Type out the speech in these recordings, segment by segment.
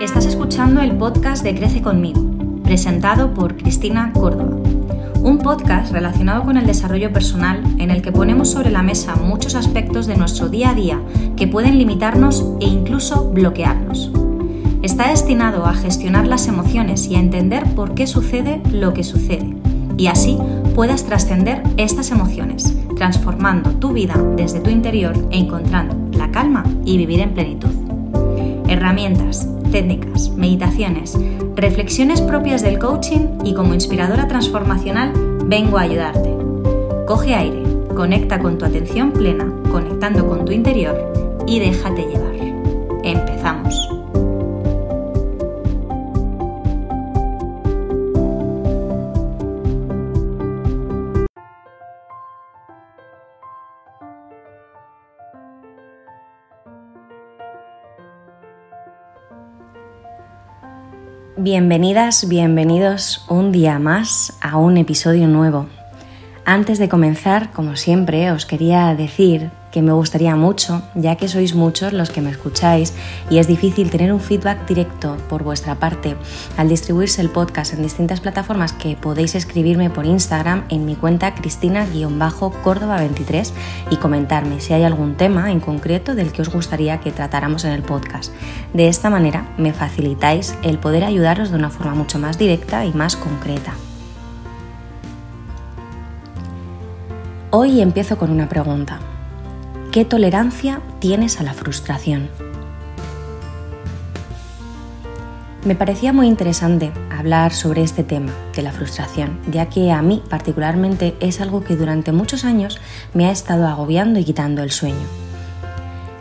Estás escuchando el podcast de Crece conmigo, presentado por Cristina Córdoba. Un podcast relacionado con el desarrollo personal en el que ponemos sobre la mesa muchos aspectos de nuestro día a día que pueden limitarnos e incluso bloquearnos. Está destinado a gestionar las emociones y a entender por qué sucede lo que sucede, y así puedas trascender estas emociones, transformando tu vida desde tu interior e encontrando la calma y vivir en plenitud. Herramientas, técnicas, meditaciones, reflexiones propias del coaching y como inspiradora transformacional vengo a ayudarte. Coge aire, conecta con tu atención plena, conectando con tu interior y déjate llevar. Empezamos. Bienvenidas, bienvenidos un día más a un episodio nuevo. Antes de comenzar, como siempre, os quería decir que me gustaría mucho, ya que sois muchos los que me escucháis y es difícil tener un feedback directo por vuestra parte al distribuirse el podcast en distintas plataformas que podéis escribirme por Instagram en mi cuenta cristina-córdoba23 y comentarme si hay algún tema en concreto del que os gustaría que tratáramos en el podcast. De esta manera me facilitáis el poder ayudaros de una forma mucho más directa y más concreta. Hoy empiezo con una pregunta. ¿Qué tolerancia tienes a la frustración? Me parecía muy interesante hablar sobre este tema de la frustración, ya que a mí particularmente es algo que durante muchos años me ha estado agobiando y quitando el sueño.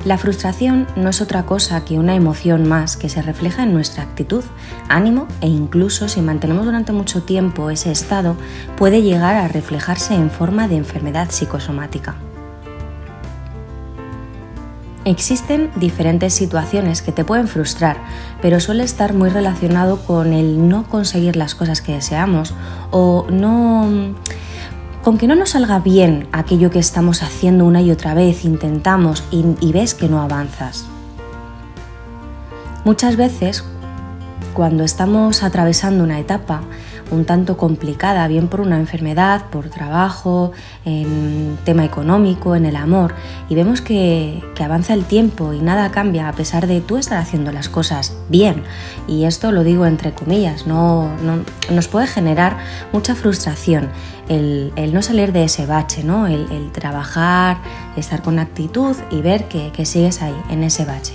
La frustración no es otra cosa que una emoción más que se refleja en nuestra actitud, ánimo e incluso si mantenemos durante mucho tiempo ese estado puede llegar a reflejarse en forma de enfermedad psicosomática. Existen diferentes situaciones que te pueden frustrar, pero suele estar muy relacionado con el no conseguir las cosas que deseamos o no con que no nos salga bien aquello que estamos haciendo una y otra vez, intentamos y, y ves que no avanzas. Muchas veces, cuando estamos atravesando una etapa, un tanto complicada, bien por una enfermedad, por trabajo, en tema económico, en el amor, y vemos que, avanza el tiempo y nada cambia a pesar de tú estar haciendo las cosas bien. Y esto lo digo entre comillas, no, nos puede generar mucha frustración el, no salir de ese bache, ¿no? el, trabajar, estar con actitud y ver que, que sigues ahí, en ese bache.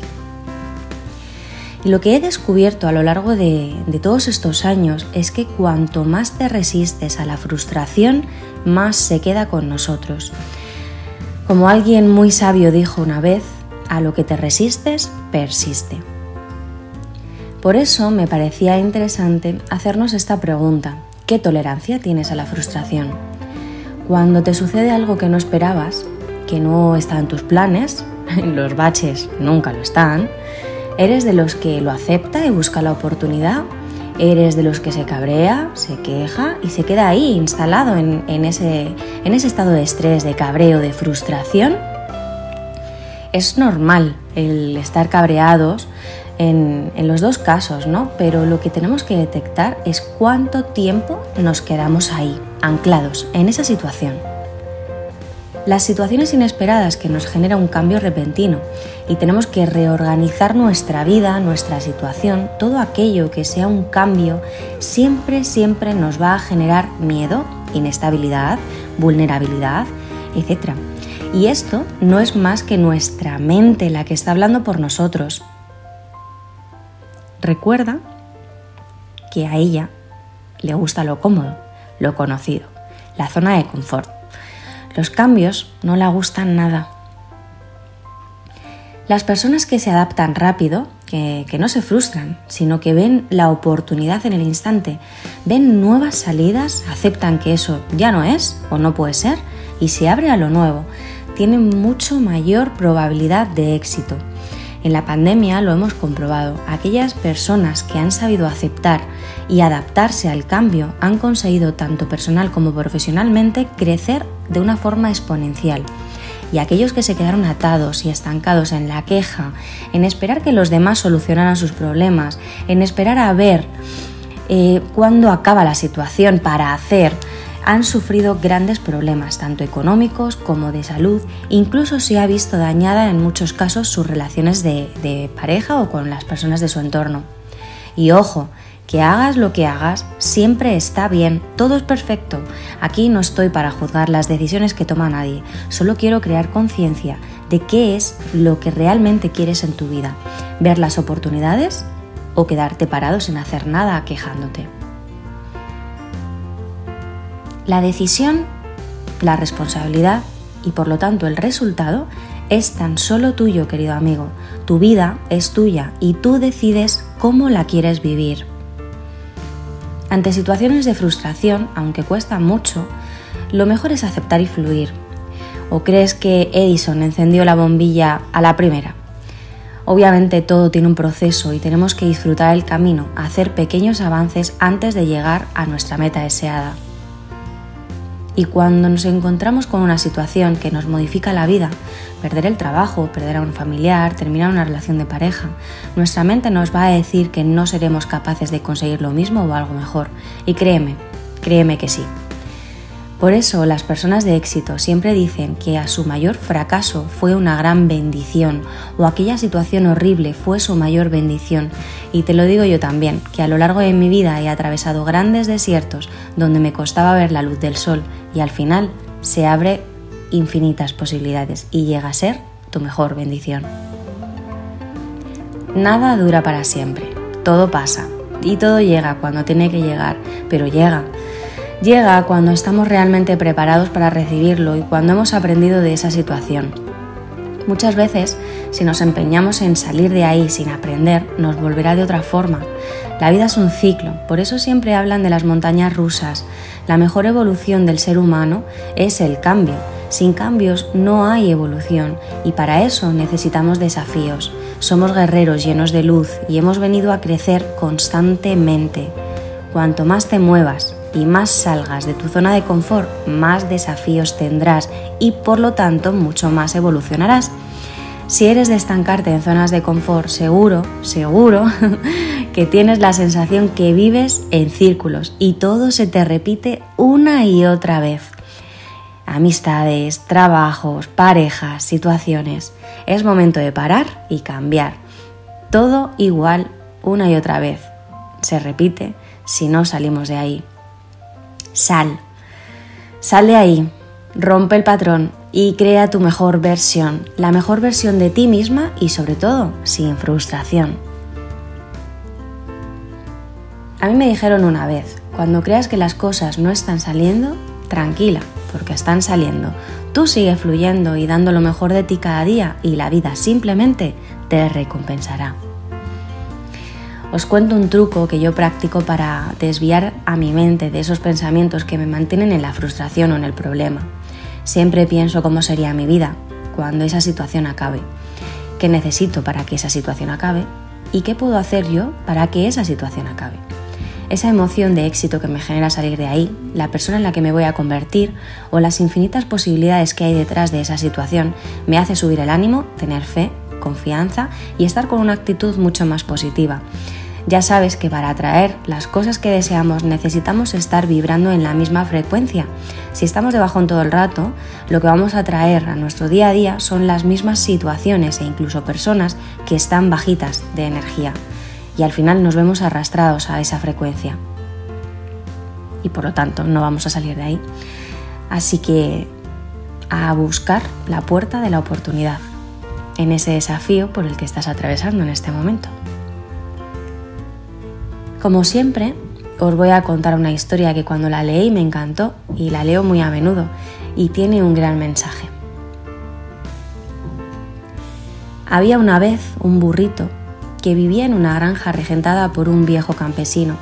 Y lo que he descubierto a lo largo de, todos estos años es que cuanto más te resistes a la frustración, más se queda con nosotros. Como alguien muy sabio dijo una vez, a lo que te resistes, persiste. Por eso me parecía interesante hacernos esta pregunta. ¿Qué tolerancia tienes a la frustración? Cuando te sucede algo que no esperabas, que no está en tus planes, los baches nunca lo están, ¿Eres de los que lo acepta y busca la oportunidad? ¿Eres de los que se cabrea, se queja y se queda ahí instalado en, ese, en ese estado de estrés, de cabreo, de frustración? Es normal el estar cabreados en, en, los dos casos, ¿no? Pero lo que tenemos que detectar es cuánto tiempo nos quedamos ahí, anclados en esa situación. Las situaciones inesperadas que nos genera un cambio repentino y tenemos que reorganizar nuestra vida, nuestra situación, todo aquello que sea un cambio, siempre, siempre nos va a generar miedo, inestabilidad, vulnerabilidad, etc. Y esto no es más que nuestra mente la que está hablando por nosotros. Recuerda que a ella le gusta lo cómodo, lo conocido, la zona de confort. Los cambios no le gustan nada. Las personas que se adaptan rápido, que, no se frustran, sino que ven la oportunidad en el instante, ven nuevas salidas, aceptan que eso ya no es o no puede ser y se abre a lo nuevo, tienen mucho mayor probabilidad de éxito. En la pandemia lo hemos comprobado. Aquellas personas que han sabido aceptar y adaptarse al cambio han conseguido tanto personal como profesionalmente crecer de una forma exponencial. y aquellos que se quedaron atados y estancados en la queja, en esperar que los demás solucionaran sus problemas, en esperar a ver eh, cuándo acaba la situación para hacer, han sufrido grandes problemas, tanto económicos como de salud, incluso se ha visto dañada en muchos casos sus relaciones de pareja o con las personas de su entorno. Y ojo, que hagas lo que hagas, siempre está bien, todo es perfecto. Aquí no estoy para juzgar las decisiones que toma nadie, solo quiero crear conciencia de qué es lo que realmente quieres en tu vida, ver las oportunidades o quedarte parado sin hacer nada quejándote. La decisión, la responsabilidad y por lo tanto el resultado es tan solo tuyo, querido amigo. Tu vida es tuya y tú decides cómo la quieres vivir. Ante situaciones de frustración, aunque cuesta mucho, lo mejor es aceptar y fluir. ¿O crees que Edison encendió la bombilla a la primera? Obviamente todo tiene un proceso y tenemos que disfrutar el camino, hacer pequeños avances antes de llegar a nuestra meta deseada. Y cuando nos encontramos con una situación que nos modifica la vida, perder el trabajo, perder a un familiar, terminar una relación de pareja, nuestra mente nos va a decir que no seremos capaces de conseguir lo mismo o algo mejor. Y créeme, créeme que sí. Por eso las personas de éxito siempre dicen que a su mayor fracaso fue una gran bendición o aquella situación horrible fue su mayor bendición. Y te lo digo yo también, que a lo largo de mi vida he atravesado grandes desiertos donde me costaba ver la luz del sol y al final se abre infinitas posibilidades y llega a ser tu mejor bendición. Nada dura para siempre, todo pasa y todo llega cuando tiene que llegar, pero llega llega cuando estamos realmente preparados para recibirlo y cuando hemos aprendido de esa situación. Muchas veces, si nos empeñamos en salir de ahí sin aprender, nos volverá de otra forma. La vida es un ciclo, por eso siempre hablan de las montañas rusas. La mejor evolución del ser humano es el cambio. Sin cambios no hay evolución y para eso necesitamos desafíos. Somos guerreros llenos de luz y hemos venido a crecer constantemente. Cuanto más te muevas, y más salgas de tu zona de confort, más desafíos tendrás y por lo tanto mucho más evolucionarás. Si eres de estancarte en zonas de confort, seguro, seguro que tienes la sensación que vives en círculos y todo se te repite una y otra vez. Amistades, trabajos, parejas, situaciones. Es momento de parar y cambiar. Todo igual una y otra vez. Se repite si no salimos de ahí. Sal. Sal de ahí, rompe el patrón y crea tu mejor versión, la mejor versión de ti misma y sobre todo sin frustración. A mí me dijeron una vez, cuando creas que las cosas no están saliendo, tranquila, porque están saliendo. Tú sigue fluyendo y dando lo mejor de ti cada día y la vida simplemente te recompensará os cuento un truco que yo practico para desviar a mi mente de esos pensamientos que me mantienen en la frustración o en el problema. Siempre pienso cómo sería mi vida cuando esa situación acabe, qué necesito para que esa situación acabe y qué puedo hacer yo para que esa situación acabe. Esa emoción de éxito que me genera salir de ahí, la persona en la que me voy a convertir o las infinitas posibilidades que hay detrás de esa situación me hace subir el ánimo, tener fe, confianza y estar con una actitud mucho más positiva. Ya sabes que para atraer las cosas que deseamos necesitamos estar vibrando en la misma frecuencia. Si estamos de bajón todo el rato, lo que vamos a atraer a nuestro día a día son las mismas situaciones e incluso personas que están bajitas de energía. Y al final nos vemos arrastrados a esa frecuencia. Y por lo tanto no vamos a salir de ahí. Así que a buscar la puerta de la oportunidad en ese desafío por el que estás atravesando en este momento. Como siempre, os voy a contar una historia que cuando la leí me encantó y la leo muy a menudo y tiene un gran mensaje. Había una vez un burrito que vivía en una granja regentada por un viejo campesino.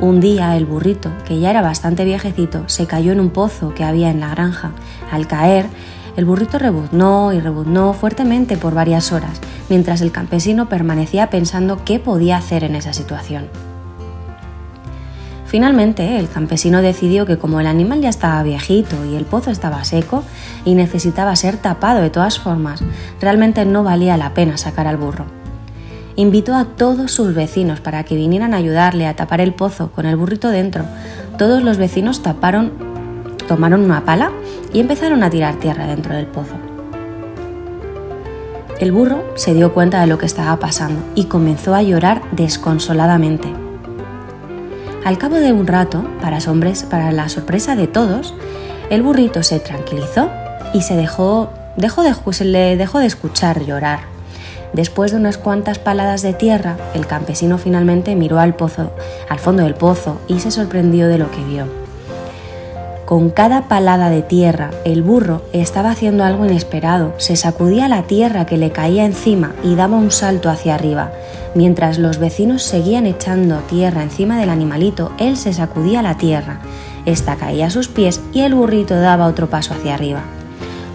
Un día el burrito, que ya era bastante viejecito, se cayó en un pozo que había en la granja. Al caer, el burrito rebuznó y rebuznó fuertemente por varias horas, mientras el campesino permanecía pensando qué podía hacer en esa situación. Finalmente, el campesino decidió que como el animal ya estaba viejito y el pozo estaba seco y necesitaba ser tapado de todas formas, realmente no valía la pena sacar al burro. Invitó a todos sus vecinos para que vinieran a ayudarle a tapar el pozo con el burrito dentro. Todos los vecinos taparon, tomaron una pala y empezaron a tirar tierra dentro del pozo. El burro se dio cuenta de lo que estaba pasando y comenzó a llorar desconsoladamente. Al cabo de un rato, para, para la sorpresa de todos, el burrito se tranquilizó y se dejó, de, le dejó de escuchar llorar. Después de unas cuantas paladas de tierra, el campesino finalmente miró al pozo, al fondo del pozo, y se sorprendió de lo que vio. Con cada palada de tierra, el burro estaba haciendo algo inesperado. Se sacudía la tierra que le caía encima y daba un salto hacia arriba. Mientras los vecinos seguían echando tierra encima del animalito, él se sacudía la tierra. Esta caía a sus pies y el burrito daba otro paso hacia arriba.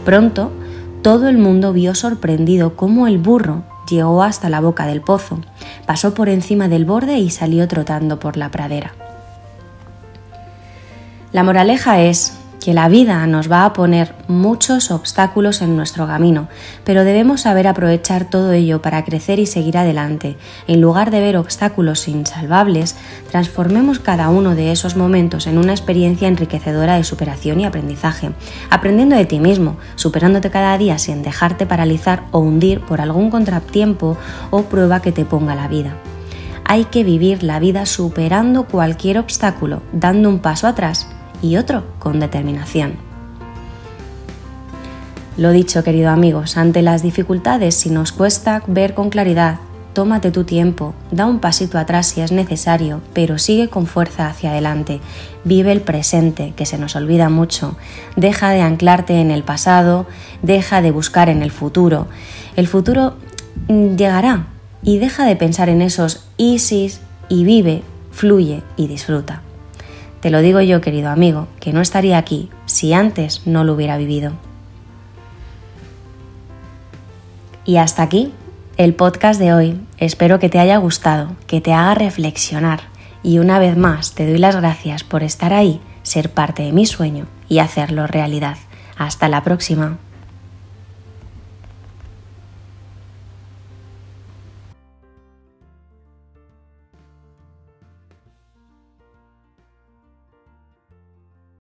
Pronto, todo el mundo vio sorprendido cómo el burro llegó hasta la boca del pozo, pasó por encima del borde y salió trotando por la pradera. La moraleja es que la vida nos va a poner muchos obstáculos en nuestro camino, pero debemos saber aprovechar todo ello para crecer y seguir adelante. En lugar de ver obstáculos insalvables, transformemos cada uno de esos momentos en una experiencia enriquecedora de superación y aprendizaje, aprendiendo de ti mismo, superándote cada día sin dejarte paralizar o hundir por algún contratiempo o prueba que te ponga la vida hay que vivir la vida superando cualquier obstáculo, dando un paso atrás y otro con determinación. Lo dicho, querido amigos, ante las dificultades, si nos cuesta ver con claridad, tómate tu tiempo, da un pasito atrás si es necesario, pero sigue con fuerza hacia adelante. Vive el presente, que se nos olvida mucho. Deja de anclarte en el pasado, deja de buscar en el futuro. El futuro mm, llegará y deja de pensar en esos ISIS y vive, fluye y disfruta. Te lo digo yo, querido amigo, que no estaría aquí si antes no lo hubiera vivido. Y hasta aquí el podcast de hoy. Espero que te haya gustado, que te haga reflexionar y una vez más te doy las gracias por estar ahí, ser parte de mi sueño y hacerlo realidad. Hasta la próxima.